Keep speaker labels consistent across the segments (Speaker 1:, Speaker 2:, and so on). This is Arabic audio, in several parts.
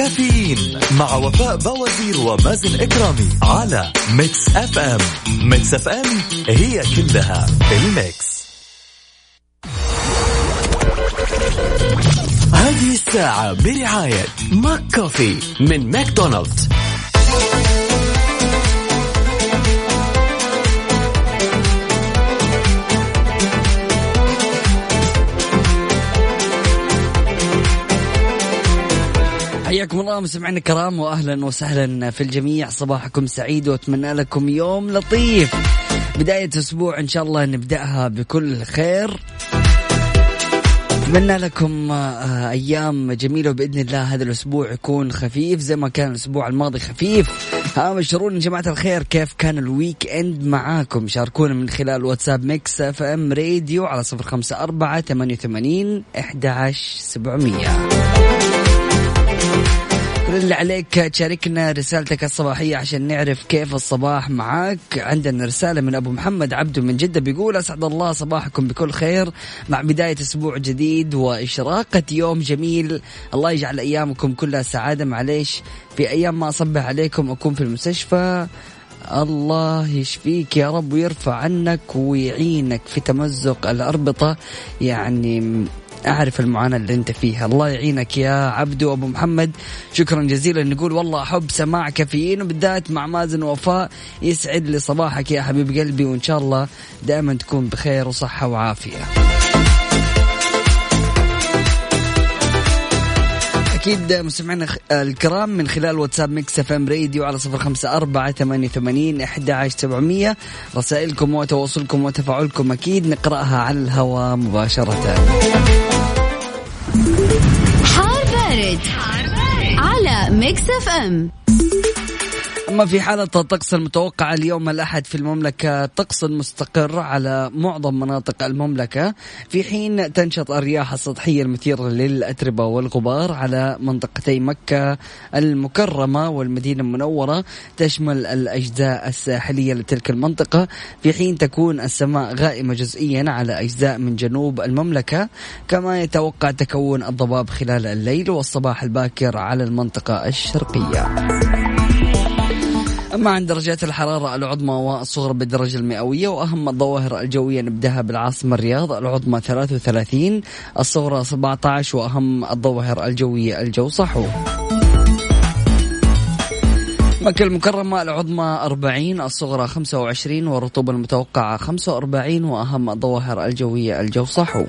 Speaker 1: كافيين مع وفاء بوازير ومازن إكرامي على Mix FM. Mix FM هي كلها ال mix. هذه الساعة برعاية ماك كوفي من ماكدونالدز.
Speaker 2: حياكم الله مستمعينا الكرام واهلا وسهلا في الجميع. صباحكم سعيد وأتمنى لكم يوم لطيف. بداية أسبوع إن شاء الله نبدأها بكل خير. أتمنى لكم آه، أيام جميلة وبإذن الله هذا الأسبوع يكون خفيف زي ما كان الأسبوع الماضي خفيف. ها بشرونا يا جماعة الخير كيف كان ال weekend معاكم؟ شاركونا من خلال واتساب Mix FM راديو على صفر خمسة أربعة ثمانية وثمانين إحدى عشر اللي عليك تشاركنا رسالتك الصباحية عشان نعرف كيف الصباح معاك. عندنا رسالة من أبو محمد عبده من جدة بيقول أسعد الله صباحكم بكل خير مع بداية أسبوع جديد وإشراقة يوم جميل. الله يجعل أيامكم كلها سعادة. معليش في أيام ما أصبح عليكم أكون في المستشفى. الله يشفيك يا رب ويرفع عنك ويعينك في تمزق الأربطة. يعني أعرف المعاناة اللي أنت فيها. الله يعينك يا عبدو أبو محمد. شكرا جزيلا. نقول والله احب سماع كافيين وبالذات مع مازن وفاء. يسعد لي صباحك يا حبيب قلبي وإن شاء الله دائما تكون بخير وصحة وعافية. أكيد مستمعينا الكرام من خلال واتساب Mix FM راديو على صفر خمسة أربعة ثمانية وثمانين أحد عشر سبعمية رسائلكم وتواصلكم وتفاعلكم أكيد نقرأها على الهواء مباشرة
Speaker 3: حار بارد. على Mix FM
Speaker 2: أما في حالة الطقس المتوقعة اليوم الأحد في المملكة. طقس مستقر على معظم مناطق المملكة. في حين تنشط الرياح السطحية المثيرة للأتربة والغبار على منطقتي مكة المكرمة والمدينة المنورة تشمل الأجزاء الساحلية لتلك المنطقة. في حين تكون السماء غائمة جزئيا على أجزاء من جنوب المملكة كما يتوقع تكون الضباب خلال الليل والصباح الباكر على المنطقة الشرقية. عن درجات الحرارة العظمى والصغرى بالدرجة المئوية وأهم الظواهر الجوية نبدأها بالعاصمة الرياض العظمى 33 الصغرى 17 وأهم الظواهر الجوية الجو صحو مكة المكرمة العظمى 40 الصغرى 25 والرطوبة المتوقعة 45 وأهم الظواهر الجوية الجو صحو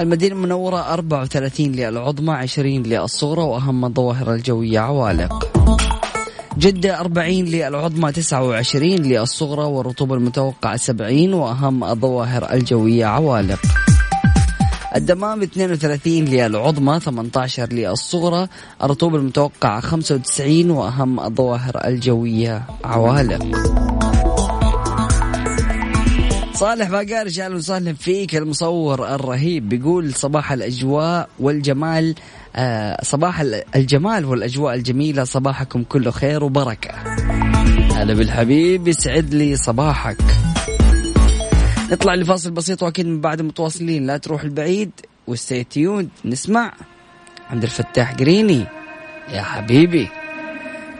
Speaker 2: المدينة المنورة 34 للعظمى 20 للصغرى وأهم الظواهر الجوية عوالق. جدة 40 للعظمى 29 للصغرى والرطوبة المتوقعة 70 وأهم الظواهر الجوية عوالق. الدمام 32 للعظمى 18 للصغرى الرطوبة المتوقعة 95 وأهم الظواهر الجوية عوالق. صالح باقار أهلا وسهلا فيك المصور الرهيب بيقول صباح الأجواء والجمال صباح الجمال والأجواء الجميلة صباحكم كله خير وبركة. هلا بالحبيب يسعد لي صباحك. نطلع لفاصل بسيط وأكيد من بعد متواصلين. لا تروح البعيد وستيتيون نسمع عند الفتاح قريني. يا حبيبي.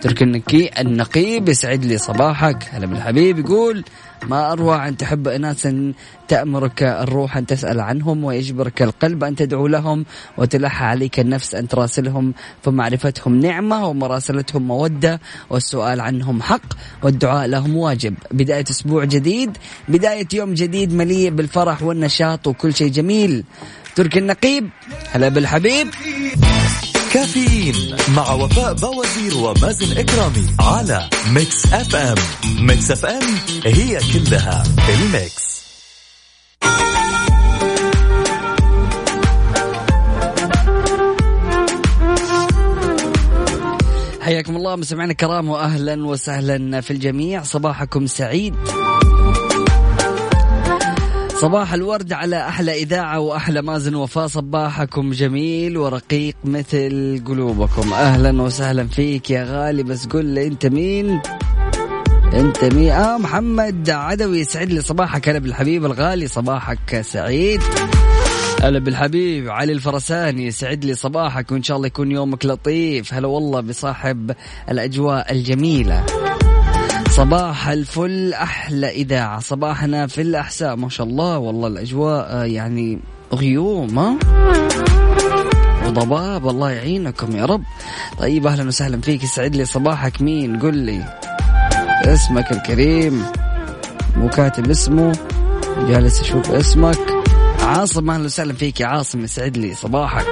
Speaker 2: ترك النكي النقيب يسعد لي صباحك. هلا بالحبيب يقول ما أروع أن تحب أناسا تأمرك الروح أن تسأل عنهم ويجبرك القلب أن تدعو لهم وتلح عليك النفس أن تراسلهم فمعرفتهم نعمة ومراسلتهم مودة والسؤال عنهم حق والدعاء لهم واجب. بداية أسبوع جديد بداية يوم جديد مليء بالفرح والنشاط وكل شيء جميل. تركي النقيب. هلا بالحبيب.
Speaker 1: كافيين مع وفاء بوازير ومازن إكرامي على Mix FM. Mix FM هي كلها ال mix.
Speaker 2: حياكم الله مستمعينا الكرام واهلا وسهلا في الجميع. صباحكم سعيد. صباح الورد على أحلى إذاعة وأحلى مازن وفاء. صباحكم جميل ورقيق مثل قلوبكم. أهلا وسهلا فيك يا غالي بس قل لي أنت مين؟ أنت مين؟ آه محمد عدوي يسعد لي. صباحك هلا بالحبيب الغالي صباحك سعيد. هلا بالحبيب علي الفرساني يسعد لي صباحك وإن شاء الله يكون يومك لطيف. هلا والله بصاحب الأجواء الجميلة. صباح الفل أحلى إذاعة. صباحنا في الأحساء ما شاء الله. والله الأجواء آه، يعني غيوم ها؟ وضباب الله يعينكم يا رب. طيب أهلا وسهلا فيك. يسعد لي صباحك. مين؟ قل لي. اسمك الكريم. مو كاتب اسمه. جالس أشوف اسمك. عاصم أهلا وسهلا فيك يا عاصم. يسعد لي صباحك.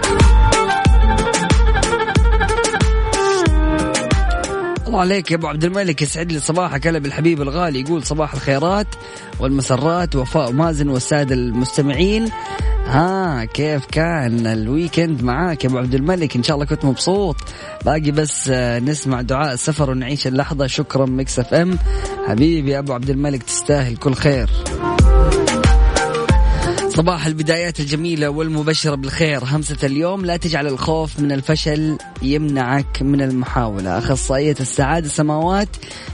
Speaker 2: الله عليك يا أبو عبد الملك يسعد لي صباحك هلا بالحبيب الغالي يقول صباح الخيرات والمسرات وفاء مازن والسادة المستمعين. ها كيف كان الويكند معاك يا أبو عبد الملك؟ إن شاء الله كنت مبسوط. باقي بس آه، نسمع دعاء السفر ونعيش اللحظة. شكرا Mix FM. حبيبي يا أبو عبد الملك تستاهل كل خير. صباح البدايات الجميلة والمبشرة بالخير. همسة اليوم لا تجعل الخوف من الفشل يمنعك من المحاولة. أخصائية السعادة سماوات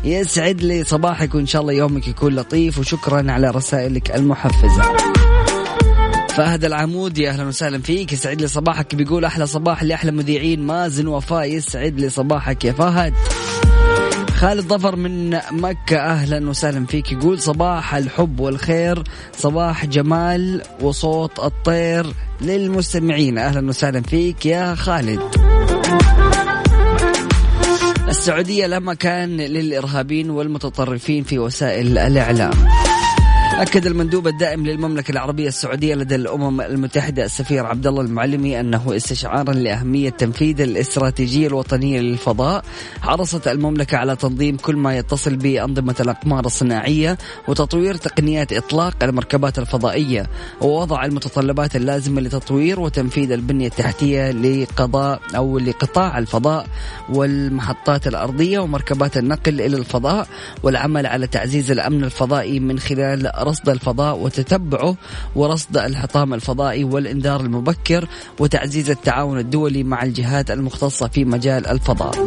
Speaker 2: يسعد لي صباحك وإن شاء الله يومك يكون لطيف وشكرا على رسائلك المحفزة. فهد العمودي أهلا وسهلا فيك. يسعد لي صباحك. بيقول أحلى صباح لأحلى مذيعين. مازن وفاء يسعد لي صباحك يا فهد. خالد ظفر من مكة أهلا وسهلا فيك. يقول صباح الحب والخير صباح جمال وصوت الطير للمستمعين. أهلا وسهلا فيك يا خالد. السعودية لا مكان للإرهابيين والمتطرفين في وسائل الإعلام. أكد المندوب الدائم للمملكة العربية السعودية لدى الأمم المتحدة السفير عبد الله المعلمي أنه استشعارا لأهمية تنفيذ الاستراتيجية الوطنية للفضاء. حرصت المملكة على تنظيم كل ما يتصل بأنظمة الأقمار الصناعية وتطوير تقنيات إطلاق المركبات الفضائية. ووضع المتطلبات اللازمة لتطوير وتنفيذ البنية التحتية لقضاء أو لقطاع الفضاء والمحطات الأرضية ومركبات النقل إلى الفضاء والعمل على تعزيز الأمن الفضائي من خلال رصد الفضاء وتتبعه ورصد الحطام الفضائي والإنذار المبكر وتعزيز التعاون الدولي مع الجهات المختصة في مجال الفضاء.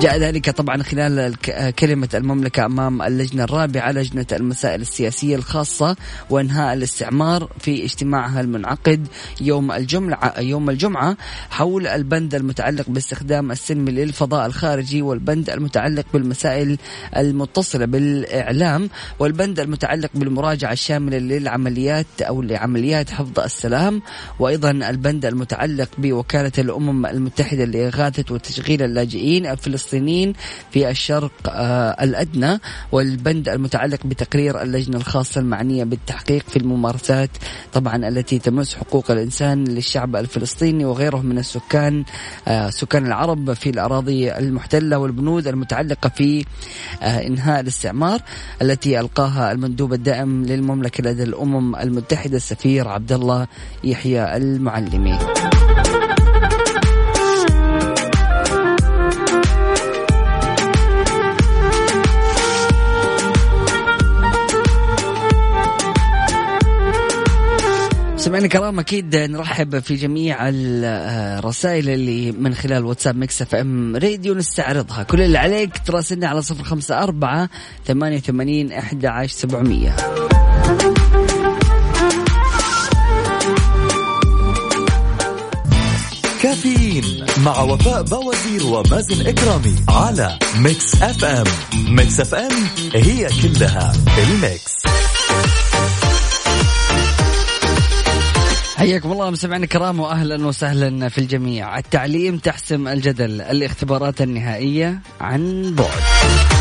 Speaker 2: جاء ذلك طبعا خلال كلمة المملكة أمام اللجنة الرابعة لجنة المسائل السياسية الخاصة وإنهاء الاستعمار في اجتماعها المنعقد يوم الجمعة يوم الجمعة حول البند المتعلق باستخدام السلم للفضاء الخارجي والبند المتعلق بالمسائل المتصلة بالإعلام والبند المتعلق بالمراجعة الشاملة للعمليات أو لعمليات حفظ السلام وأيضا البند المتعلق بوكالة الأمم المتحدة لإغاثة وتشغيل اللاجئين الفلسطينيين في الشرق آه الأدنى والبند المتعلق بتقرير اللجنة الخاصة المعنية بالتحقيق في الممارسات طبعا التي تمس حقوق الإنسان للشعب الفلسطيني وغيره من السكان آه سكان العرب في الأراضي المحتلة والبنود المتعلقة في آه إنهاء الاستعمار التي ألقاها المندوب الدائم للمملكة لدى الأمم المتحدة السفير عبد الله يحيى المعلمي. سمعنا كلام أكيد نرحب في جميع الرسائل اللي من خلال واتساب Mix FM راديو نستعرضها. كل اللي عليك تراسلنا على صفر خمسة أربعة ثمانية وثمانين أحد عشر سبعمية.
Speaker 1: كافيين مع وفاء بوازير ومازن إكرامي على Mix FM. Mix FM هي كلها ال mix.
Speaker 2: حياكم الله مستمعينا الكرام واهلا وسهلا في الجميع. التعليم تحسم الجدل الاختبارات النهائية عن بعد.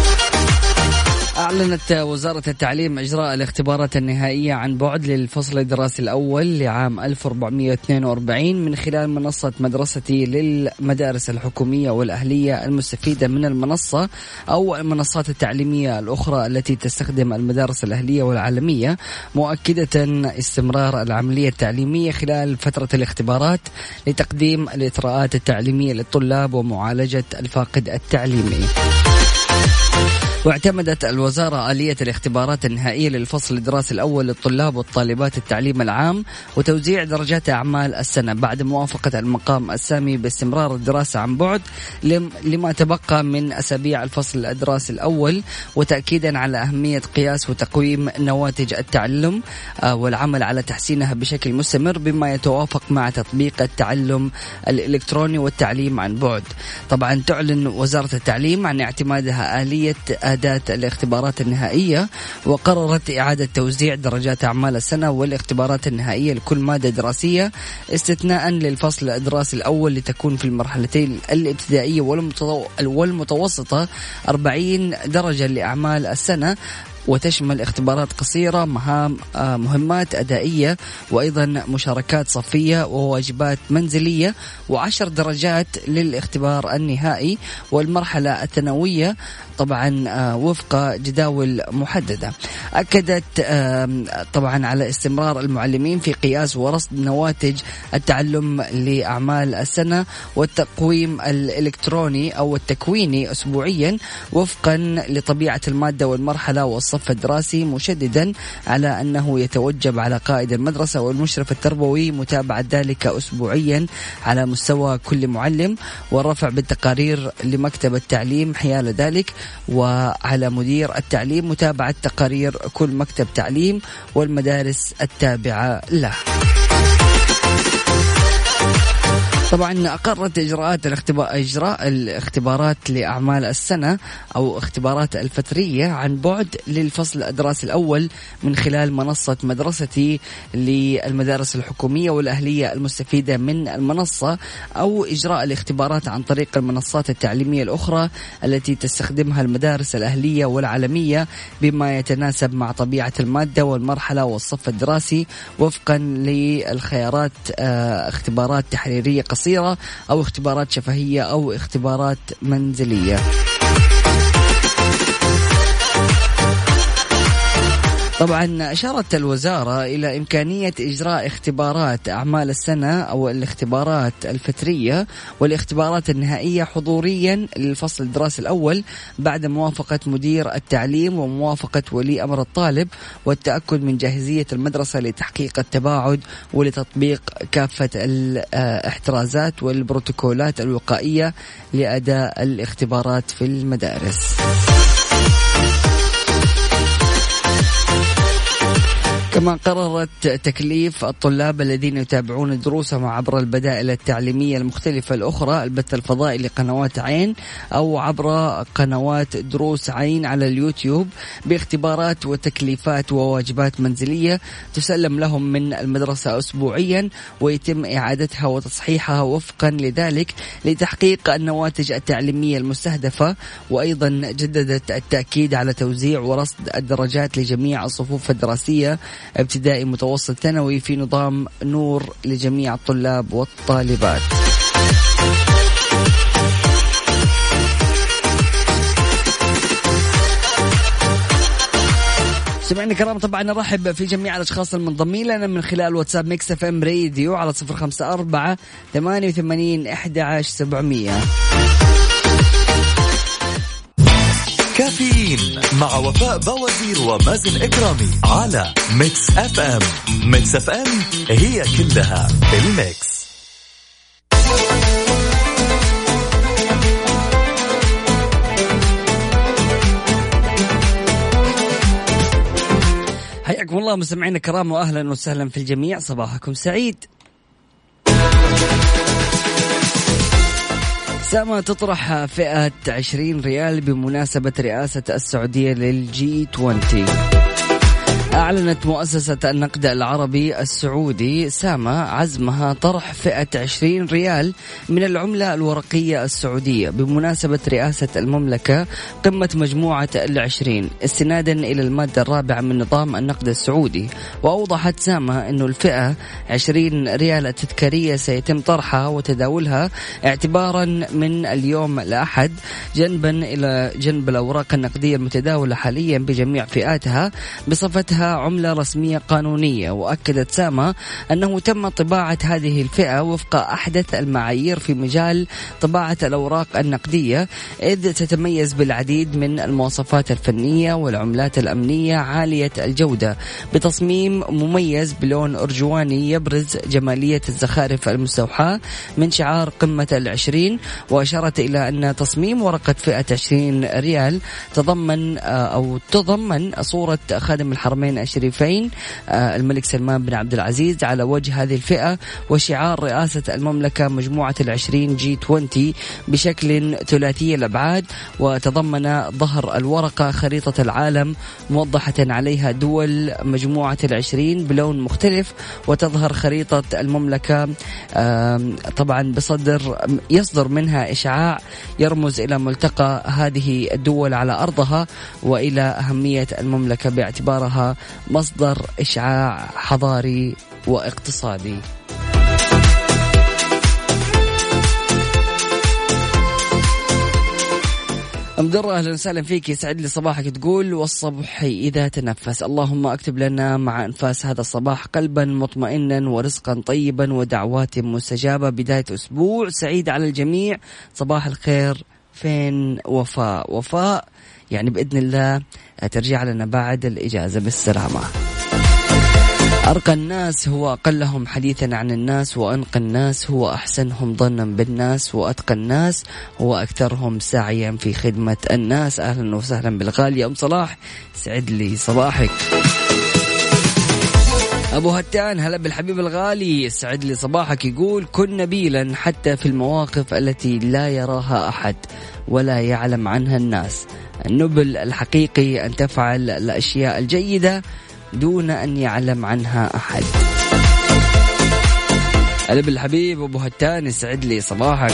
Speaker 2: أعلنت وزارة التعليم إجراء الاختبارات النهائية عن بعد للفصل الدراسي الأول لعام 1442 من خلال منصة مدرستي للمدارس الحكومية والأهلية المستفيدة من المنصة أو المنصات التعليمية الأخرى التي تستخدم المدارس الأهلية والعالمية مؤكدة استمرار العملية التعليمية خلال فترة الاختبارات لتقديم الإطراءات التعليمية للطلاب ومعالجة الفاقد التعليمي. واعتمدت الوزارة آلية الاختبارات النهائية للفصل الدراسي الأول للطلاب والطالبات التعليم العام وتوزيع درجات أعمال السنة بعد موافقة المقام السامي باستمرار الدراسة عن بعد لما تبقى من أسابيع الفصل الدراسي الأول وتأكيدا على أهمية قياس وتقويم نواتج التعلم آه، والعمل على تحسينها بشكل مستمر بما يتوافق مع تطبيق التعلم الإلكتروني والتعليم عن بعد. طبعا تعلن وزارة التعليم عن اعتمادها آلية أداة الاختبارات النهائية وقررت إعادة توزيع درجات أعمال السنة والاختبارات النهائية لكل مادة دراسية استثناء للفصل الدراسي الأول لتكون في المرحلتين الابتدائية والمتوسطة 40 درجة لأعمال السنة. وتشمل اختبارات قصيرة مهام آه، مهمات أدائية وأيضا مشاركات صفية وواجبات منزلية وعشر درجات للاختبار النهائي. والمرحلة الثانوية طبعا آه، وفق جداول محددة. أكدت طبعا على استمرار المعلمين في قياس ورصد نواتج التعلم لأعمال السنة والتقويم الإلكتروني أو التكويني اسبوعيا وفقا لطبيعة المادة والمرحلة والصف الدراسي مشددا على أنه يتوجب على قائد المدرسة والمشرف التربوي متابعة ذلك اسبوعيا على مستوى كل معلم والرفع بالتقارير لمكتب التعليم حيال ذلك وعلى مدير التعليم متابعة تقارير كل مكتب تعليم والمدارس التابعة له. طبعا أقرت إجراءات الاختبار إجراء الاختبارات لأعمال السنة أو اختبارات الفترية عن بعد للفصل الدراسي الأول من خلال منصة مدرستي للمدارس الحكومية والأهلية المستفيدة من المنصة أو إجراء الاختبارات عن طريق المنصات التعليمية الأخرى التي تستخدمها المدارس الأهلية والعالمية بما يتناسب مع طبيعة المادة والمرحلة والصف الدراسي وفقا للخيارات آه، اختبارات تحريرية قصيرة. قصيرة أو اختبارات شفهية أو اختبارات منزلية. طبعا أشارت الوزارة إلى إمكانية إجراء اختبارات أعمال السنة أو الاختبارات الفترية والاختبارات النهائية حضوريا للفصل الدراسي الأول بعد موافقة مدير التعليم وموافقة ولي أمر الطالب والتأكد من جاهزية المدرسة لتحقيق التباعد ولتطبيق كافة الاحترازات والبروتوكولات الوقائية لأداء الاختبارات في المدارس. كما قررت تكليف الطلاب الذين يتابعون دروسهم عبر البدائل التعليمية المختلفة الأخرى البث الفضائي لقنوات عين أو عبر قنوات دروس عين على اليوتيوب باختبارات وتكليفات وواجبات منزلية تسلم لهم من المدرسة أسبوعيا ويتم إعادتها وتصحيحها وفقا لذلك لتحقيق النواتج التعليمية المستهدفة وأيضا جددت التأكيد على توزيع ورصد الدرجات لجميع الصفوف الدراسية ابتدائي متوسط ثانوي في نظام نور لجميع الطلاب والطالبات. سمعنا الكرام طبعا نرحب في جميع الأشخاص المنضمين لنا من خلال واتساب Mix FM راديو على صفر خمسة أربعة ثمانية وثمانين أحد عشر سبعمية.
Speaker 1: كافيين مع وفاء بوازير ومازن إكرامي على Mix FM. Mix FM هي كلها ال mix.
Speaker 2: حياكم الله مستمعينا الكرام واهلا وسهلا في الجميع. صباحكم سعيد. سما تطرح فئة 20 ريال بمناسبة رئاسة السعودية للجي 20 أعلنت مؤسسة النقد العربي السعودي ساما عزمها طرح فئة 20 ريال من العملة الورقية السعودية بمناسبة رئاسة المملكة قمة مجموعة العشرين استنادا إلى المادة الرابعة من نظام النقد السعودي. وأوضحت ساما أن الفئة 20 ريال التذكارية سيتم طرحها وتداولها اعتبارا من اليوم الأحد جنبا إلى جنب الأوراق النقدية المتداولة حاليا بجميع فئاتها بصفتها عملة رسمية قانونية وأكدت ساما أنه تم طباعة هذه الفئة وفق أحدث المعايير في مجال طباعة الأوراق النقدية إذ تتميز بالعديد من المواصفات الفنية والعملات الأمنية عالية الجودة بتصميم مميز بلون أرجواني يبرز جمالية الزخارف المستوحاة من شعار قمة العشرين وأشارت إلى أن تصميم ورقة فئة 20 ريال تضمن آه، أو تضمن صورة خادم الحرمين الشريفين آه، الملك سلمان بن عبد العزيز على وجه هذه الفئة وشعار رئاسة المملكة مجموعة العشرين جي 20 بشكل ثلاثي الأبعاد وتضمن ظهر الورقة خريطة العالم موضحة عليها دول مجموعة العشرين بلون مختلف وتظهر خريطة المملكة طبعا بصدر يصدر منها إشعاع يرمز إلى ملتقى هذه الدول على أرضها وإلى أهمية المملكة باعتبارها مصدر إشعاع حضاري واقتصادي. مدرة أهلا وسهلا فيك يسعد لي صباحك تقول والصبح إذا تنفس. اللهم أكتب لنا مع أنفاس هذا الصباح قلبا مطمئنا ورزقا طيبا ودعوات مستجابة. بداية أسبوع سعيد على الجميع. صباح الخير فين وفاء؟ وفاء يعني بإذن الله ترجع لنا بعد الإجازة بالسلامة. أرقى الناس هو أقلهم حديثا عن الناس وأنقى الناس هو أحسنهم ظنا بالناس وأتقى الناس هو أكثرهم سعيا في خدمة الناس. أهلا وسهلا بالغالي. أم صلاح سعد لي صباحك. أبو هتان هلا بالحبيب الغالي. سعد لي صباحك. يقول كن نبيلا حتى في المواقف التي لا يراها أحد ولا يعلم عنها الناس. النبل الحقيقي أن تفعل الأشياء الجيدة دون أن يعلم عنها أحد. قلب الحبيب أبو هتان يسعد لي صباحك.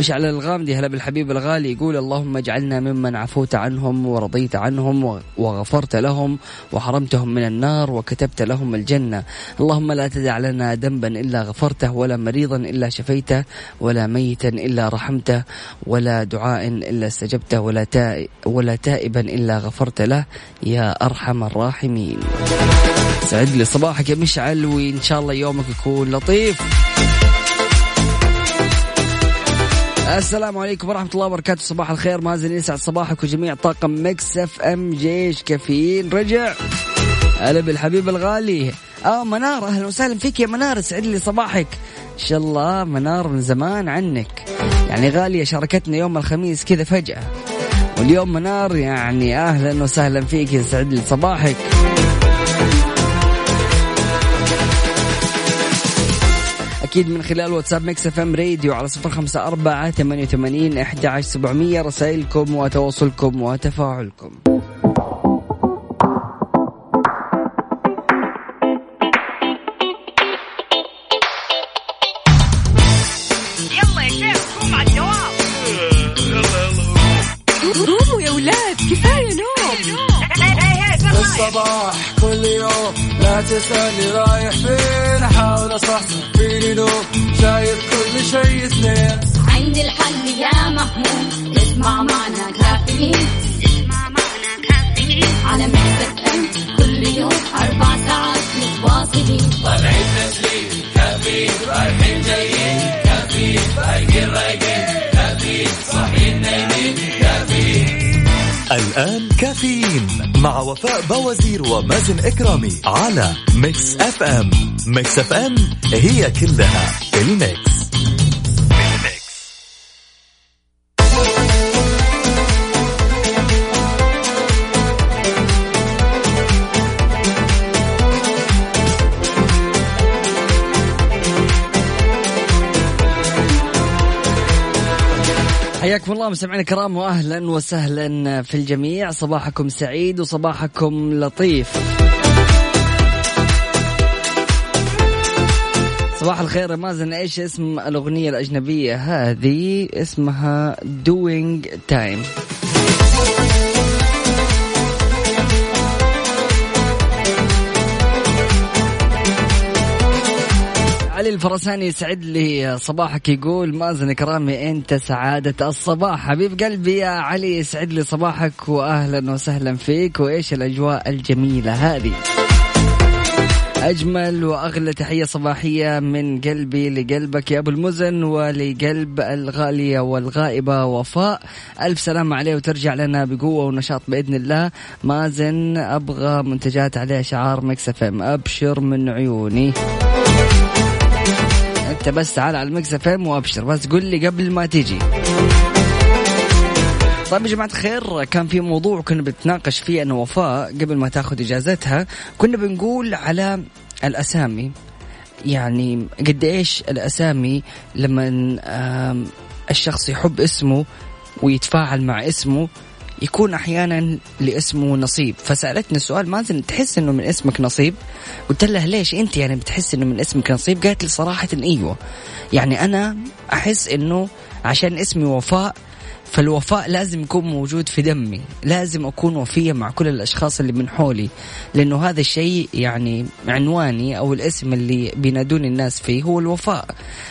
Speaker 2: مشعل الغامدي هلا بالحبيب الغالي يقول اللهم اجعلنا ممن عفوت عنهم ورضيت عنهم وغفرت لهم وحرمتهم من النار وكتبت لهم الجنة. اللهم لا تدع لنا ذنبا إلا غفرته ولا مريضا إلا شفيته ولا ميتا إلا رحمته ولا دعاء إلا استجبته ولا ولا تائبا إلا غفرت له. يا أرحم الراحمين. يسعد لي صباحك يا مشعل وإن شاء الله يومك يكون لطيف. السلام عليكم ورحمة الله وبركاته. صباح الخير. مازن يسعد صباحك وجميع طاقم Mix FM جيش كافيين. رجع. هلا بالحبيب الغالي. آه منار. أهلا وسهلا فيك يا منار. يسعد لي صباحك. إن شاء الله منار من زمان عنك. يعني غالية شاركتنا يوم الخميس كذا فجأة. واليوم منار يعني أهلا وسهلا فيك. يسعد لي صباحك. أكيد من خلال واتساب Mix FM راديو على صفر خمسة أربعة ثمانية وثمانين أحد عشر سبعمية رسائلكم وتواصلكم وتفاعلكم.
Speaker 1: بوازير ومازن إكرامي على Mix FM Mix FM هي كلها ال Mix.
Speaker 2: حياكم الله مستمعينا الكرام واهلا وسهلا في الجميع. صباحكم سعيد وصباحكم لطيف. صباح الخير مازن إيش اسم الأغنية الأجنبية هذه؟ اسمها doing time. علي الفرساني يسعد لي صباحك يقول مازن كرامي أنت سعادة الصباح. حبيب قلبي يا علي يسعد لي صباحك واهلا وسهلا فيك وإيش الأجواء الجميلة هذه؟ أجمل وأغلى تحية صباحية من قلبي لقلبك يا أبو المزن ولقلب الغالية والغائبة وفاء. ألف سلامة عليه وترجع لنا بقوة ونشاط بإذن الله. مازن أبغى منتجات عليها شعار Mix FM أبشر من عيوني. أنت بس تعال على ال Mix FM وأبشر. بس قل لي قبل ما تيجي. طيب يا جماعة الخير كان في موضوع كنا بنتناقش فيه أنا وفاء قبل ما تاخذ إجازتها. كنا بنقول على الأسامي. يعني قد إيش الأسامي لما الشخص يحب اسمه ويتفاعل مع اسمه يكون أحيانا لاسمه نصيب. فسألتني السؤال مازن تحس إنه من اسمك نصيب؟ قلت لها ليش أنت يعني بتحس إنه من اسمك نصيب؟ قالت لي صراحة إيوه. يعني أنا أحس إنه عشان اسمي وفاء فالوفاء لازم يكون موجود في دمي لازم أكون وفية مع كل الأشخاص اللي من حولي لأنه هذا الشيء يعني عنواني أو الاسم اللي بينادوني الناس فيه هو الوفاء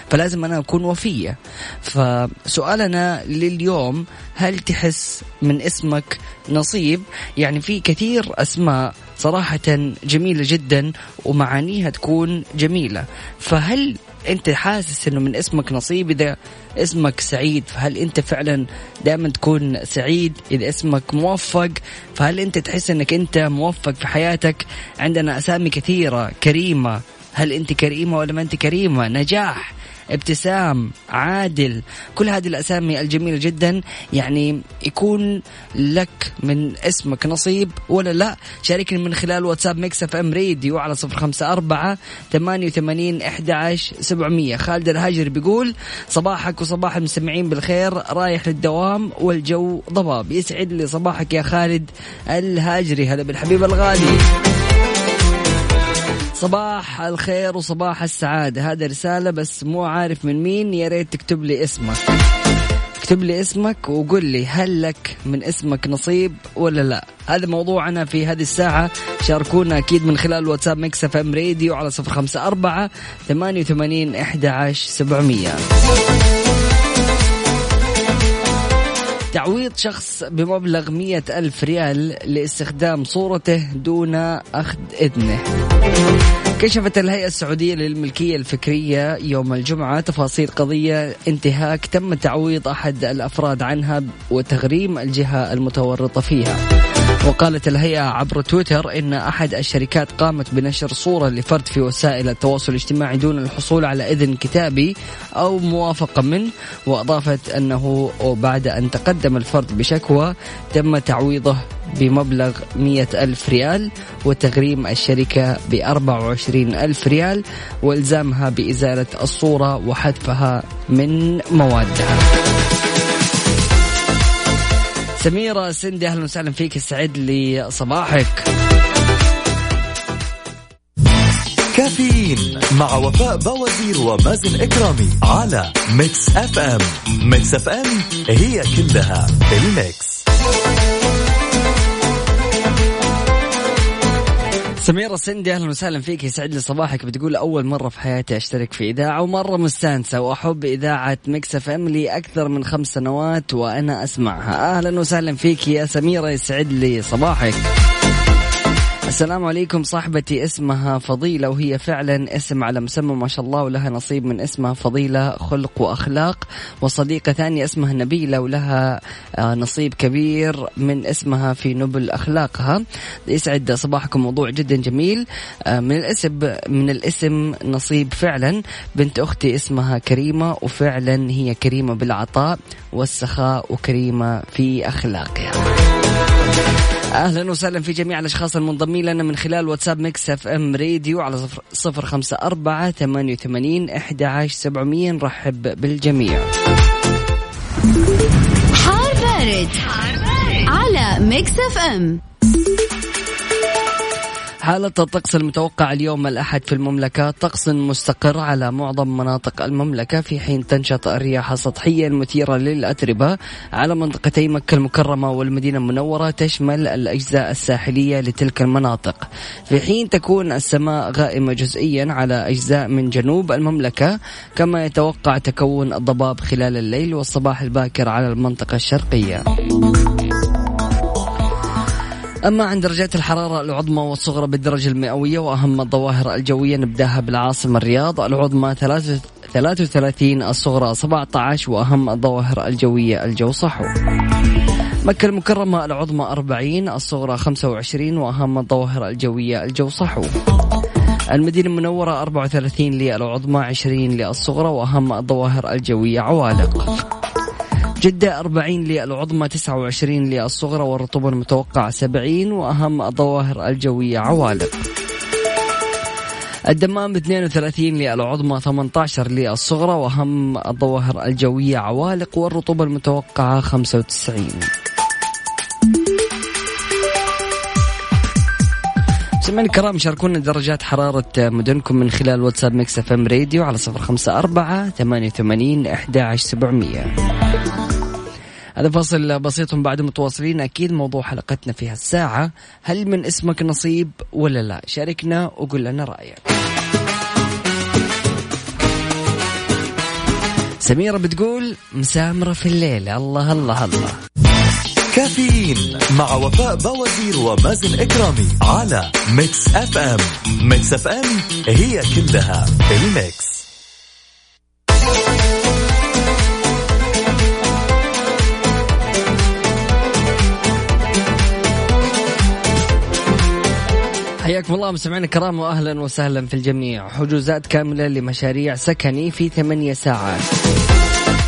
Speaker 2: فلازم أنا أكون وفية. فسؤالنا لليوم هل تحس من اسمك نصيب؟ يعني في كثير أسماء صراحة جميلة جدا ومعانيها تكون جميلة فهل انت حاسس انه من اسمك نصيب اذا اسمك سعيد؟ فهل انت فعلا دائما تكون سعيد اذا اسمك موفق؟ فهل انت تحس انك انت موفق في حياتك؟ عندنا اسامي كثيرة. كريمة. هل انت كريمة ولا ما انت كريمة؟ نجاح. ابتسام عادل. كل هذه الأسامي الجميلة جدا يعني يكون لك من اسمك نصيب ولا لا. شاركني من خلال واتساب Mix FM راديو على صفر خمسة أربعة ثمانية وثمانين إحدى عشر سبعمية. خالد الهاجر بيقول صباحك وصباح المستمعين بالخير رايح للدوام والجو ضباب. يسعد لي صباحك يا خالد الهاجري هلا بالحبيب الغالي. صباح الخير وصباح السعادة. هذا رسالة بس مو عارف من مين. يا ريت تكتب لي اسمك. اكتب لي اسمك وقول لي هل لك من اسمك نصيب ولا لا. هذا موضوعنا في هذه الساعة. شاركونا أكيد من خلال واتساب Mix FM راديو على صفر خمسة أربعة ثمانية وثمانين إحدى عشر سبعمية. تعويض شخص بمبلغ مية ألف ريال لاستخدام صورته دون أخذ إذنه. كشفت الهيئة السعودية للملكية الفكرية يوم الجمعة تفاصيل قضية انتهاك تم تعويض أحد الأفراد عنها وتغريم الجهة المتورطة فيها. وقالت الهيئة عبر تويتر إن أحد الشركات قامت بنشر صورة لفرد في وسائل التواصل الاجتماعي دون الحصول على إذن كتابي أو موافقة منه وأضافت أنه بعد أن تقدم الفرد بشكوى تم تعويضه بمبلغ مية ألف ريال وتغريم الشركة بأربع وعشرين ألف ريال وإلزامها بإزالة الصورة وحذفها من موادها. سميرة سندي أهلا وسهلا فيك سعد لي صباحك
Speaker 1: كافيين مع وفاء بوازير ومازن إكرامي على Mix FM. Mix FM هي كلها ال Mix.
Speaker 2: سميرة سندي أهلا وسهلا فيك. يسعد لي صباحك. بتقول أول مرة في حياتي أشترك في إذاعة ومرة مستانسة وأحب إذاعة Mix FM لي أكثر من خمس سنوات وأنا أسمعها. أهلا وسهلا فيك يا سميرة. يسعد لي صباحك. السلام عليكم صاحبتي اسمها فضيلة وهي فعلا اسم على مسمى ما شاء الله ولها نصيب من اسمها فضيلة خلق وأخلاق. وصديقة ثانية اسمها نبيلة ولها آه، نصيب كبير من اسمها في نبل أخلاقها. يسعد صباحكم موضوع جدا جميل. آه، من الاسم من الاسم نصيب فعلا. بنت أختي اسمها كريمة وفعلا هي كريمة بالعطاء والسخاء وكريمة في أخلاقها. أهلا وسهلا في جميع الأشخاص المنضمين لنا من خلال واتساب Mix FM راديو على صفر, صفر خمسة أربعة ثمانية وثمانين أحد عشر سبعمية نرحب بالجميع
Speaker 3: حار بارد, حار بارد. على Mix FM
Speaker 2: حالة الطقس المتوقع اليوم الأحد في المملكة. طقس مستقر على معظم مناطق المملكة. في حين تنشط الرياح السطحية المثيرة للأتربة على منطقتي مكة المكرمة والمدينة المنورة تشمل الأجزاء الساحلية لتلك المناطق. في حين تكون السماء غائمة جزئيا على أجزاء من جنوب المملكة كما يتوقع تكون الضباب خلال الليل والصباح الباكر على المنطقة الشرقية. أما عن درجات الحرارة العظمى والصغرى بالدرجة المئوية وأهم الظواهر الجوية نبدأها بالعاصمة الرياض العظمى 33 الصغرى 17 وأهم الظواهر الجوية الجو صحو. مكة المكرمة العظمى 40 الصغرى 25 وأهم الظواهر الجوية الجو صحو. المدينة المنورة 34 للعظمى 20 للصغرى وأهم الظواهر الجوية عوالق. جدة 40 للعظمى 29 للصغرى والرطوبة المتوقعة 70 وأهم الظواهر الجوية عوالق. الدمام 32 للعظمى 18 للصغرى وأهم الظواهر الجوية عوالق والرطوبة المتوقعة 95 سمعنا الكرام شاركونا درجات حرارة مدنكم من خلال واتساب Mix FM راديو على صفر خمسة أربعة ثمانية وثمانين أحد سبعمية. هذا فاصل بسيط بعد متواصلين. أكيد موضوع حلقتنا في هالساعة هل من اسمك نصيب ولا لا؟ شاركنا وقول لنا رأيك. سميرة بتقول مسامرة في الليل. الله الله الله.
Speaker 1: كافيين مع وفاء بوازير ومازن إكرامي على Mix FM. Mix FM هي كلها ال Mix.
Speaker 2: حياكم الله مستمعينا الكرام واهلا وسهلا في الجميع. حجوزات كاملة لمشاريع سكني في ثمانية ساعات.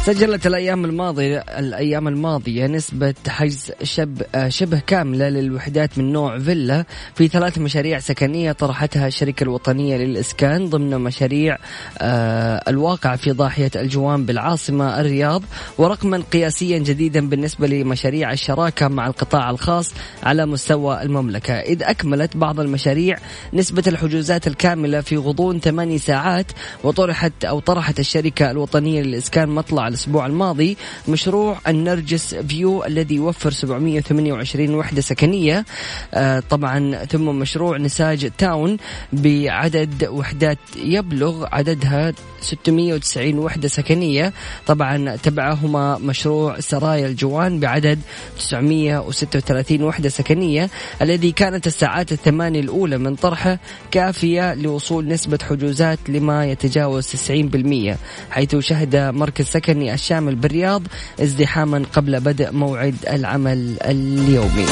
Speaker 2: سجلت الأيام الماضية الأيام الماضية نسبة حجز شب شبه كاملة للوحدات من نوع فيلا في ثلاث مشاريع سكنية طرحتها الشركة الوطنية للإسكان ضمن مشاريع آه، الواقع في ضاحية الجوان بالعاصمة الرياض ورقما قياسيا جديدا بالنسبة لمشاريع الشراكة مع القطاع الخاص على مستوى المملكة. إذ أكملت بعض المشاريع نسبة الحجوزات الكاملة في غضون ثماني ساعات وطرحت أو طرحت الشركة الوطنية للإسكان مطلع الأسبوع الماضي مشروع النرجس View الذي يوفر 728 وحدة سكنية. آه، طبعا ثم مشروع نساج Town بعدد وحدات يبلغ عددها 690 وحدة سكنية. طبعا تبعهما مشروع سرايا الجوان بعدد 936 وحدة سكنية الذي كانت الساعات الثمانية الأولى من طرحه كافية لوصول نسبة حجوزات لما يتجاوز 90% حيث شهد مركز سكني الشامل بالرياض ازدحاما قبل بدء موعد العمل اليومي.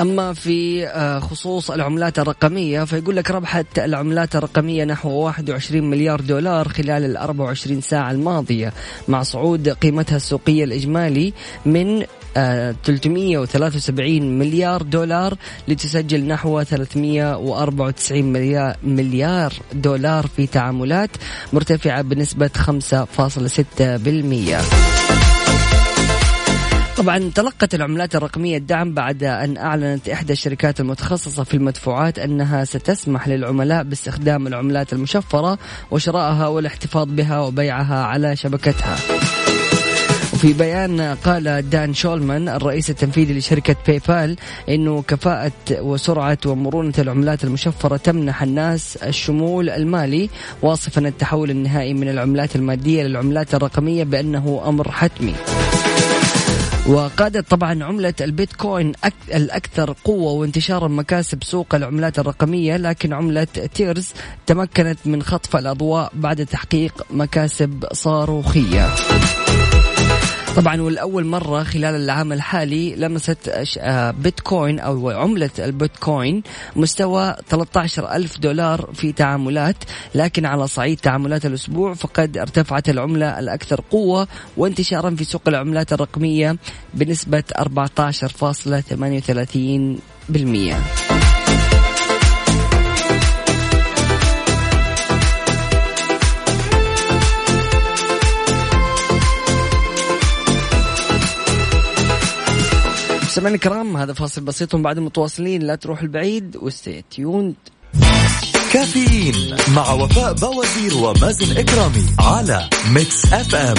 Speaker 2: أما في آه، خصوص العملات الرقمية فيقول لك ربحت العملات الرقمية نحو 21 مليار دولار خلال ال 24 ساعة الماضية مع صعود قيمتها السوقية الإجمالي من 373 آه، مليار دولار لتسجل نحو 394 مليار, مليار دولار في تعاملات مرتفعة بنسبة 5.6% طبعا تلقت العملات الرقمية الدعم بعد أن أعلنت إحدى الشركات المتخصصة في المدفوعات أنها ستسمح للعملاء باستخدام العملات المشفرة وشرائها والاحتفاظ بها وبيعها على شبكتها. في بيان قال دان شولمان الرئيس التنفيذي لشركة باي بال أنه كفاءة وسرعة ومرونة العملات المشفرة تمنح الناس الشمول المالي واصفا التحول النهائي من العملات المادية للعملات الرقمية بأنه أمر حتمي. وقادت طبعا عملة البيتكوين الأكثر قوة وانتشارا مكاسب سوق العملات الرقمية لكن عملة تيرز تمكنت من خطف الأضواء بعد تحقيق مكاسب صاروخية. طبعا والأول مرة خلال العام الحالي لمست آه، بيتكوين أو عملة البيتكوين مستوى 13 ألف دولار في تعاملات. لكن على صعيد تعاملات الأسبوع فقد ارتفعت العملة الأكثر قوة وانتشارا في سوق العملات الرقمية بنسبة 14.38% مستمعينا الكرام هذا فاصل بسيط وبعد متواصلين. لا تروح البعيد و stay tuned
Speaker 1: كافيين مع وفاء بوازير ومازن إكرامي على Mix FM.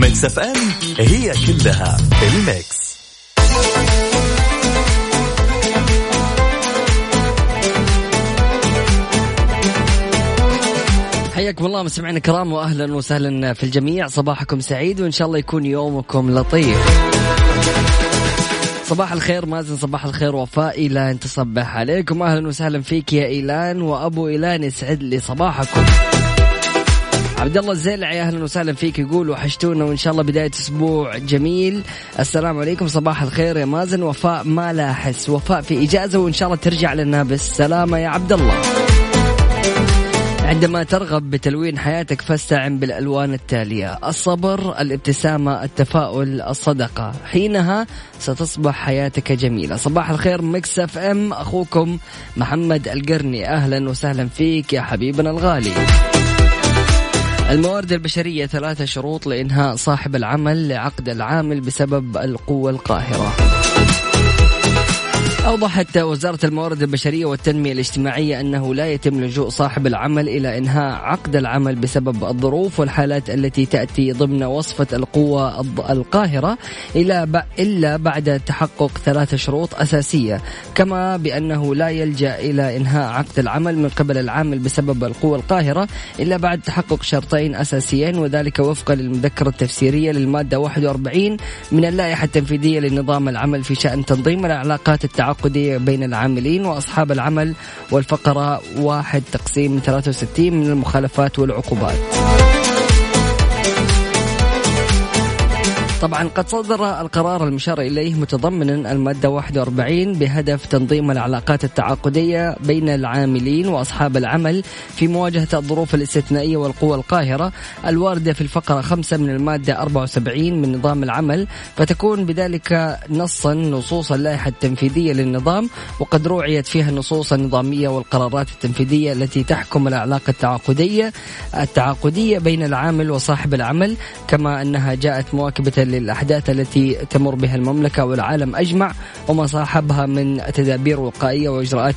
Speaker 1: Mix FM هي كلها ال Mix.
Speaker 2: حياكم الله مستمعينا الكرام واهلا وسهلا في الجميع. صباحكم سعيد وإن شاء الله يكون يومكم لطيف. صباح الخير مازن صباح الخير وفاء إيلان تصبح عليكم. أهلا وسهلا فيك يا إيلان وأبو إيلان يسعد لي صباحكم. عبد الله الزيلعي أهلا وسهلا فيك يقول وحشتونا وإن شاء الله بداية أسبوع جميل. السلام عليكم صباح الخير يا مازن. وفاء ما لا احس وفاء في إجازة وإن شاء الله ترجع لنا بالسلامة يا عبد الله. عندما ترغب بتلوين حياتك فاستعن بالألوان التالية: الصبر، الابتسامة، التفاؤل، الصدقة، حينها ستصبح حياتك جميلة. صباح الخير Mix FM أخوكم محمد القرني أهلا وسهلا فيك يا حبيبنا الغالي. الموارد البشرية ثلاثة شروط لإنهاء صاحب العمل لعقد العامل بسبب القوة القاهرة. أوضحت وزارة الموارد البشرية والتنمية الاجتماعية أنه لا يتم لجوء صاحب العمل إلى إنهاء عقد العمل بسبب الظروف والحالات التي تأتي ضمن وصفة القوة القاهرة إلا بعد تحقق ثلاث شروط أساسية كما بأنه لا يلجأ إلى إنهاء عقد العمل من قبل العامل بسبب القوة القاهرة إلا بعد تحقق شرطين أساسيين وذلك وفقا للمذكرة التفسيرية للمادة 41 من اللائحة التنفيذية لنظام العمل في شأن تنظيم العلاقات التعاقدية التعاقدية بين العاملين وأصحاب العمل والفقرة واحد تقسيم 63 من المخالفات والعقوبات. طبعا قد صدر القرار المشار إليه متضمنا المادة 41 بهدف تنظيم العلاقات التعاقدية بين العاملين وأصحاب العمل في مواجهة الظروف الاستثنائية والقوى القاهرة. الواردة في الفقرة 5 من المادة 74 من نظام العمل فتكون بذلك نصا نصوص اللائحة التنفيذية للنظام وقد روعيت فيها النصوص النظامية والقرارات التنفيذية التي تحكم العلاقة التعاقدية التعاقدية بين العامل وصاحب العمل كما أنها جاءت مواكبة للأحداث التي تمر بها المملكة والعالم أجمع وما صاحبها من تدابير وقائية وإجراءات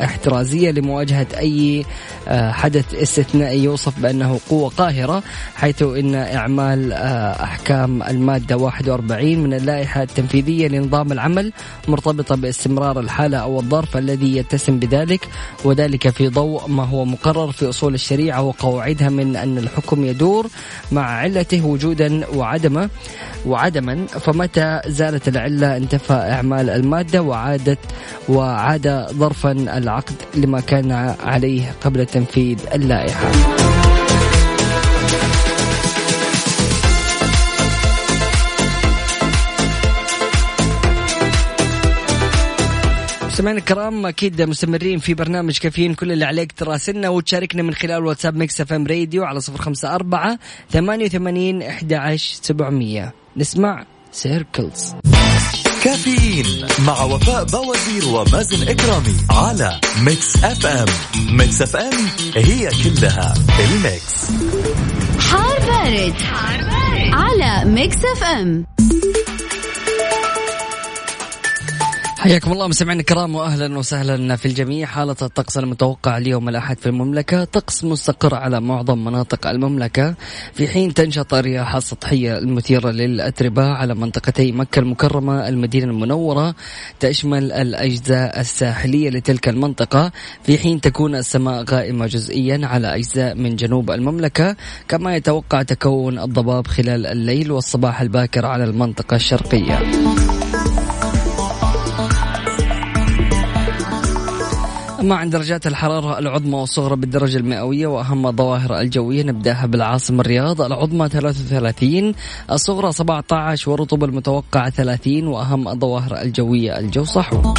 Speaker 2: احترازية لمواجهة أي آه، حدث استثنائي يوصف بأنه قوة قاهرة حيث إن إعمال آه، أحكام المادة 41 من اللائحة التنفيذية لنظام العمل مرتبطة باستمرار الحالة أو الظرف الذي يتسم بذلك وذلك في ضوء ما هو مقرر في أصول الشريعة وقواعدها من أن الحكم يدور مع علته وجودا وعدمه. وعدما فمتى زالت العلة انتفى إعمال المادة وعادت وعاد ظرفا العقد لما كان عليه قبل تنفيذ اللائحة؟ مستمعينا الكرام أكيد مستمرين في برنامج كافيين كل اللي عليك تراسلنا وتشاركنا من خلال واتساب Mix FM راديو على صفر خمسة أربعة ثمانية وثمانين أحد عشر سبعمية. نسمع Circles
Speaker 1: كافيين مع وفاء بوازير ومازن إكرامي على Mix FM. Mix FM هي كلها ال Mix.
Speaker 3: حار بارد, حار بارد. على Mix FM.
Speaker 2: حياكم الله مستمعينا الكرام واهلا وسهلا في الجميع. حالة الطقس المتوقع اليوم الاحد في المملكة. طقس مستقر على معظم مناطق المملكة. في حين تنشط الرياح السطحية المثيرة للأتربة على منطقتي مكة المكرمة المدينة المنورة تشمل الأجزاء الساحلية لتلك المنطقة. في حين تكون السماء غائمة جزئيا على أجزاء من جنوب المملكة كما يتوقع تكون الضباب خلال الليل والصباح الباكر على المنطقة الشرقية. أما عن درجات الحرارة العظمى والصغرى بالدرجة المئوية وأهم الظواهر الجوية نبدأها بالعاصمة الرياض العظمى 33 الصغرى 17 والرطوبة المتوقعة 30 وأهم الظواهر الجوية الجو صحو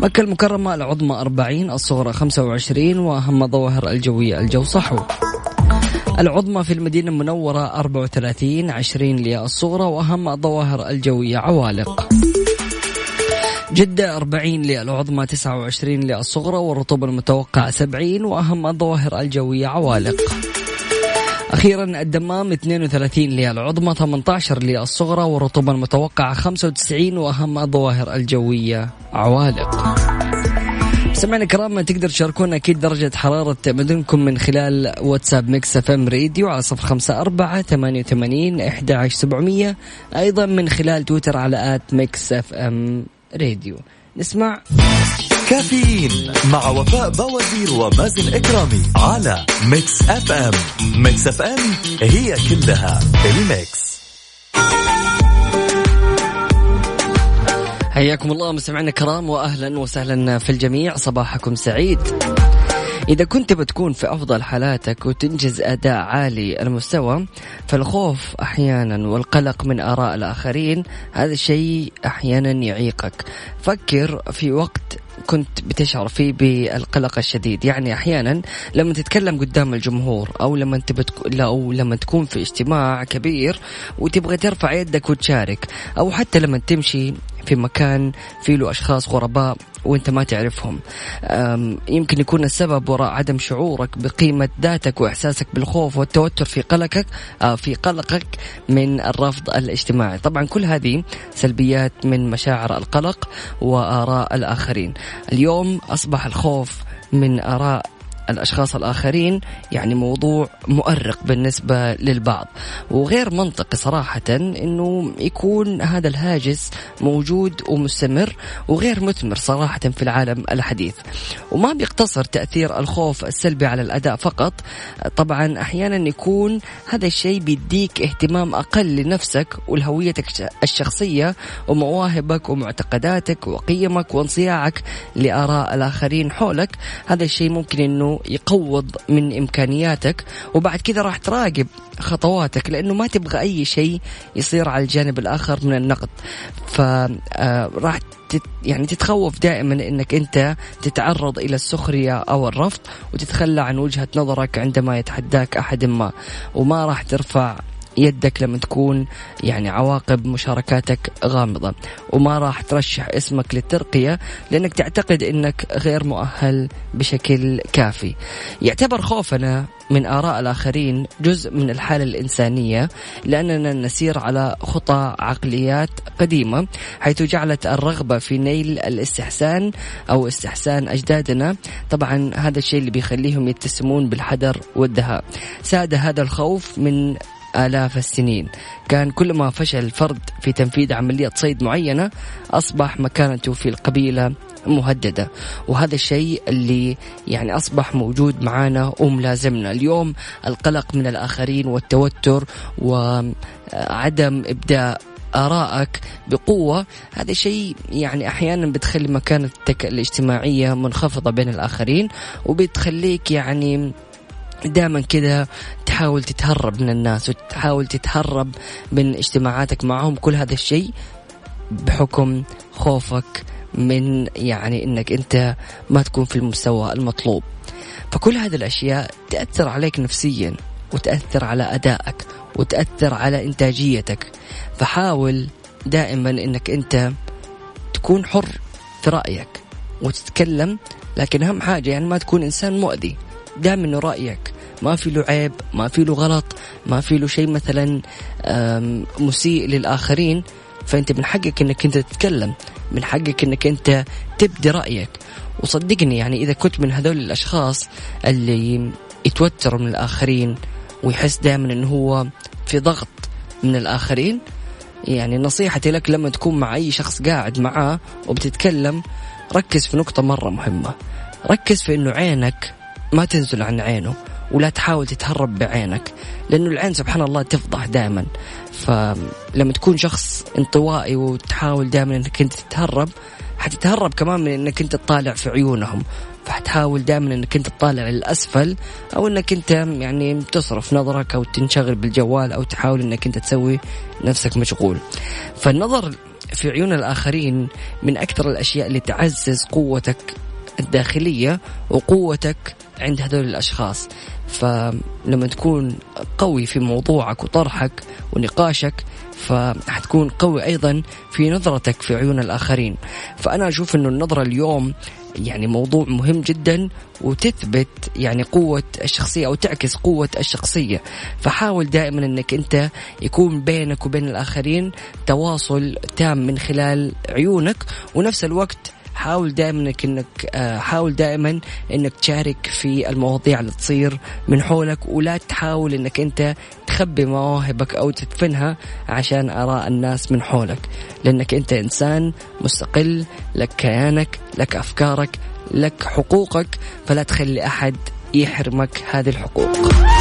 Speaker 2: مكة المكرمة العظمى 40 الصغرى 25 وأهم الظواهر الجوية الجو صحو العظمى في المدينة المنورة 34 20 للصغرى وأهم الظواهر الجوية عوالق. جدة 40 للعظمى 29 للصغرى والرطوبة المتوقعة 70 وأهم الظواهر الجوية عوالق. أخيرا الدمام 32 للعظمى 18 للصغرى والرطوبة المتوقعة 95 وأهم الظواهر الجوية عوالق. سمعنا الكرام تقدر تشاركونا أكيد درجة حرارة مدنكم من خلال واتساب ميكس إف إم راديو على صفر خمسة أربعة ثمانية وثمانين إحدى عشر سبعمية أيضا من خلال تويتر على آت ميكس إف إم. راديو. نسمع.
Speaker 1: كافيين مع وفاء بوازير ومازن إكرامي على ميكس أف أم. ميكس أف أم هي كلها الميكس.
Speaker 2: حياكم الله مستمعينا الكرام واهلا وسهلا في الجميع. صباحكم سعيد. إذا كنت بتكون في أفضل حالاتك وتنجز أداء عالي المستوى فالخوف أحيانا والقلق من آراء الآخرين هذا الشيء أحيانا يعيقك. فكر في وقت كنت بتشعر فيه بالقلق الشديد. يعني أحيانا لما تتكلم قدام الجمهور أو لما أنت بتك... أو لما تكون في اجتماع كبير وتبغى ترفع يدك وتشارك أو حتى لما تمشي في مكان فيه له أشخاص غرباء وأنت ما تعرفهم. يمكن يكون السبب وراء عدم شعورك بقيمة ذاتك وإحساسك بالخوف والتوتر في قلقك آه، في قلقك من الرفض الاجتماعي. طبعا كل هذه سلبيات من مشاعر القلق وآراء الآخرين. اليوم أصبح الخوف من آراء الأشخاص الآخرين يعني موضوع مؤرق بالنسبة للبعض. وغير منطقي صراحة أنه يكون هذا الهاجس موجود ومستمر وغير مثمر صراحة في العالم الحديث. وما بيقتصر تأثير الخوف السلبي على الأداء فقط. طبعا أحيانا يكون هذا الشيء بيديك اهتمام أقل لنفسك ولهويتك الشخصية ومواهبك ومعتقداتك وقيمك وانصياعك لآراء الآخرين حولك. هذا الشيء ممكن أنه يقوض من إمكانياتك وبعد كذا راح تراقب خطواتك لأنه ما تبغى أي شيء يصير على الجانب الآخر من النقد. فراح آه، يعني تتخوف دائما إنك أنت تتعرض إلى السخرية أو الرفض وتتخلى عن وجهة نظرك عندما يتحداك أحد ما. وما راح ترفع يدك لما تكون يعني عواقب مشاركاتك غامضة. وما راح ترشح اسمك للترقية لأنك تعتقد أنك غير مؤهل بشكل كافي. يعتبر خوفنا من آراء الآخرين جزء من الحالة الإنسانية لأننا نسير على خطى عقليات قديمة حيث جعلت الرغبة في نيل الاستحسان أو استحسان أجدادنا. طبعا هذا الشيء اللي بيخليهم يتسمون بالحذر والدهاء. ساد هذا الخوف من آلاف السنين. كان كلما فشل فرد في تنفيذ عملية صيد معينة أصبح مكانته في القبيلة مهددة. وهذا الشيء اللي يعني أصبح موجود معنا وملازمنا اليوم القلق من الآخرين والتوتر وعدم إبداء آرائك بقوة هذا شيء يعني أحيانا بتخلي مكانتك الاجتماعية منخفضة بين الآخرين وبتخليك يعني دائما كذا تحاول تتهرب من الناس وتحاول تتهرب من اجتماعاتك معهم كل هذا الشيء بحكم خوفك من يعني إنك أنت ما تكون في المستوى المطلوب. فكل هذه الأشياء تأثر عليك نفسيا وتأثر على أدائك وتأثر على إنتاجيتك. فحاول دائما إنك أنت تكون حر في رأيك وتتكلم لكن أهم حاجة يعني ما تكون إنسان مؤذي. دام انه رأيك ما في له عيب ما في له غلط ما في له شيء مثلا مسيء للآخرين فأنت من حقك إنك أنت تتكلم من حقك إنك أنت تبدي رأيك. وصدقني يعني إذا كنت من هذول الأشخاص اللي يتوتروا من الآخرين ويحس دائما إنه هو في ضغط من الآخرين يعني نصيحتي لك لما تكون مع أي شخص قاعد معاه وبتتكلم ركز في نقطة مرة مهمة. ركز في إنه عينك ما تنزل عن عينه ولا تحاول تتهرب بعينك لأنه العين سبحان الله تفضح دائما فلما تكون شخص انطوائي وتحاول دائما أنك أنت تتهرب حتتهرب كمان من أنك أنت تطالع في عيونهم. فحتحاول دائما أنك أنت تطالع للأسفل أو أنك أنت يعني تصرف نظرك أو تنشغل بالجوال أو تحاول أنك أنت تسوي نفسك مشغول. فالنظر في عيون الآخرين من أكثر الأشياء اللي تعزز قوتك الداخلية وقوتك عند هذول الأشخاص. فلما تكون قوي في موضوعك وطرحك ونقاشك فحتكون قوي أيضا في نظرتك في عيون الآخرين. فأنا أشوف أنه النظرة اليوم يعني موضوع مهم جدا وتثبت يعني قوة الشخصية أو تعكس قوة الشخصية. فحاول دائما أنك أنت يكون بينك وبين الآخرين تواصل تام من خلال عيونك ونفس الوقت حاول دائما إنك إنك آه، حاول دائما إنك تشارك في المواضيع اللي تصير من حولك ولا تحاول إنك أنت تخبي مواهبك أو تدفنها عشان آراء الناس من حولك. لأنك أنت إنسان مستقل لك كيانك لك أفكارك لك حقوقك فلا تخلي أحد يحرمك هذه الحقوق.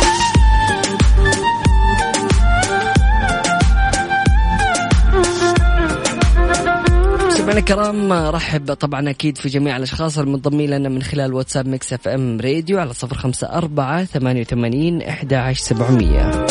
Speaker 2: مستمعينا الكرام رحب طبعا أكيد في جميع الأشخاص المنضمين لنا من خلال واتساب ميكس إف إم راديو على صفر خمسة أربعة ثمانية وثمانين إحدى عشر سبعمية.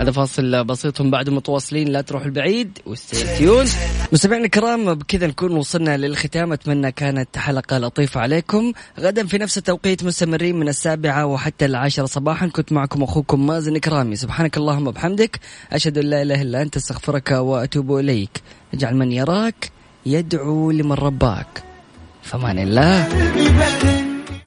Speaker 2: هذا فاصل بسيط بعد متواصلين لا تروحوا البعيد وستيون مستمعينا الكرام بكذا نكون وصلنا للختام. أتمنى كانت حلقة لطيفة عليكم. غدا في نفس التوقيت مستمرين من السابعة وحتى العاشرة صباحا. كنت معكم أخوكم مازن كرامي سبحانك اللهم وبحمدك. أشهد أن لا إله إلا أنت أستغفرك وأتوب إليك. اجعل من يراك يدعو لمن رباك. فمان الله.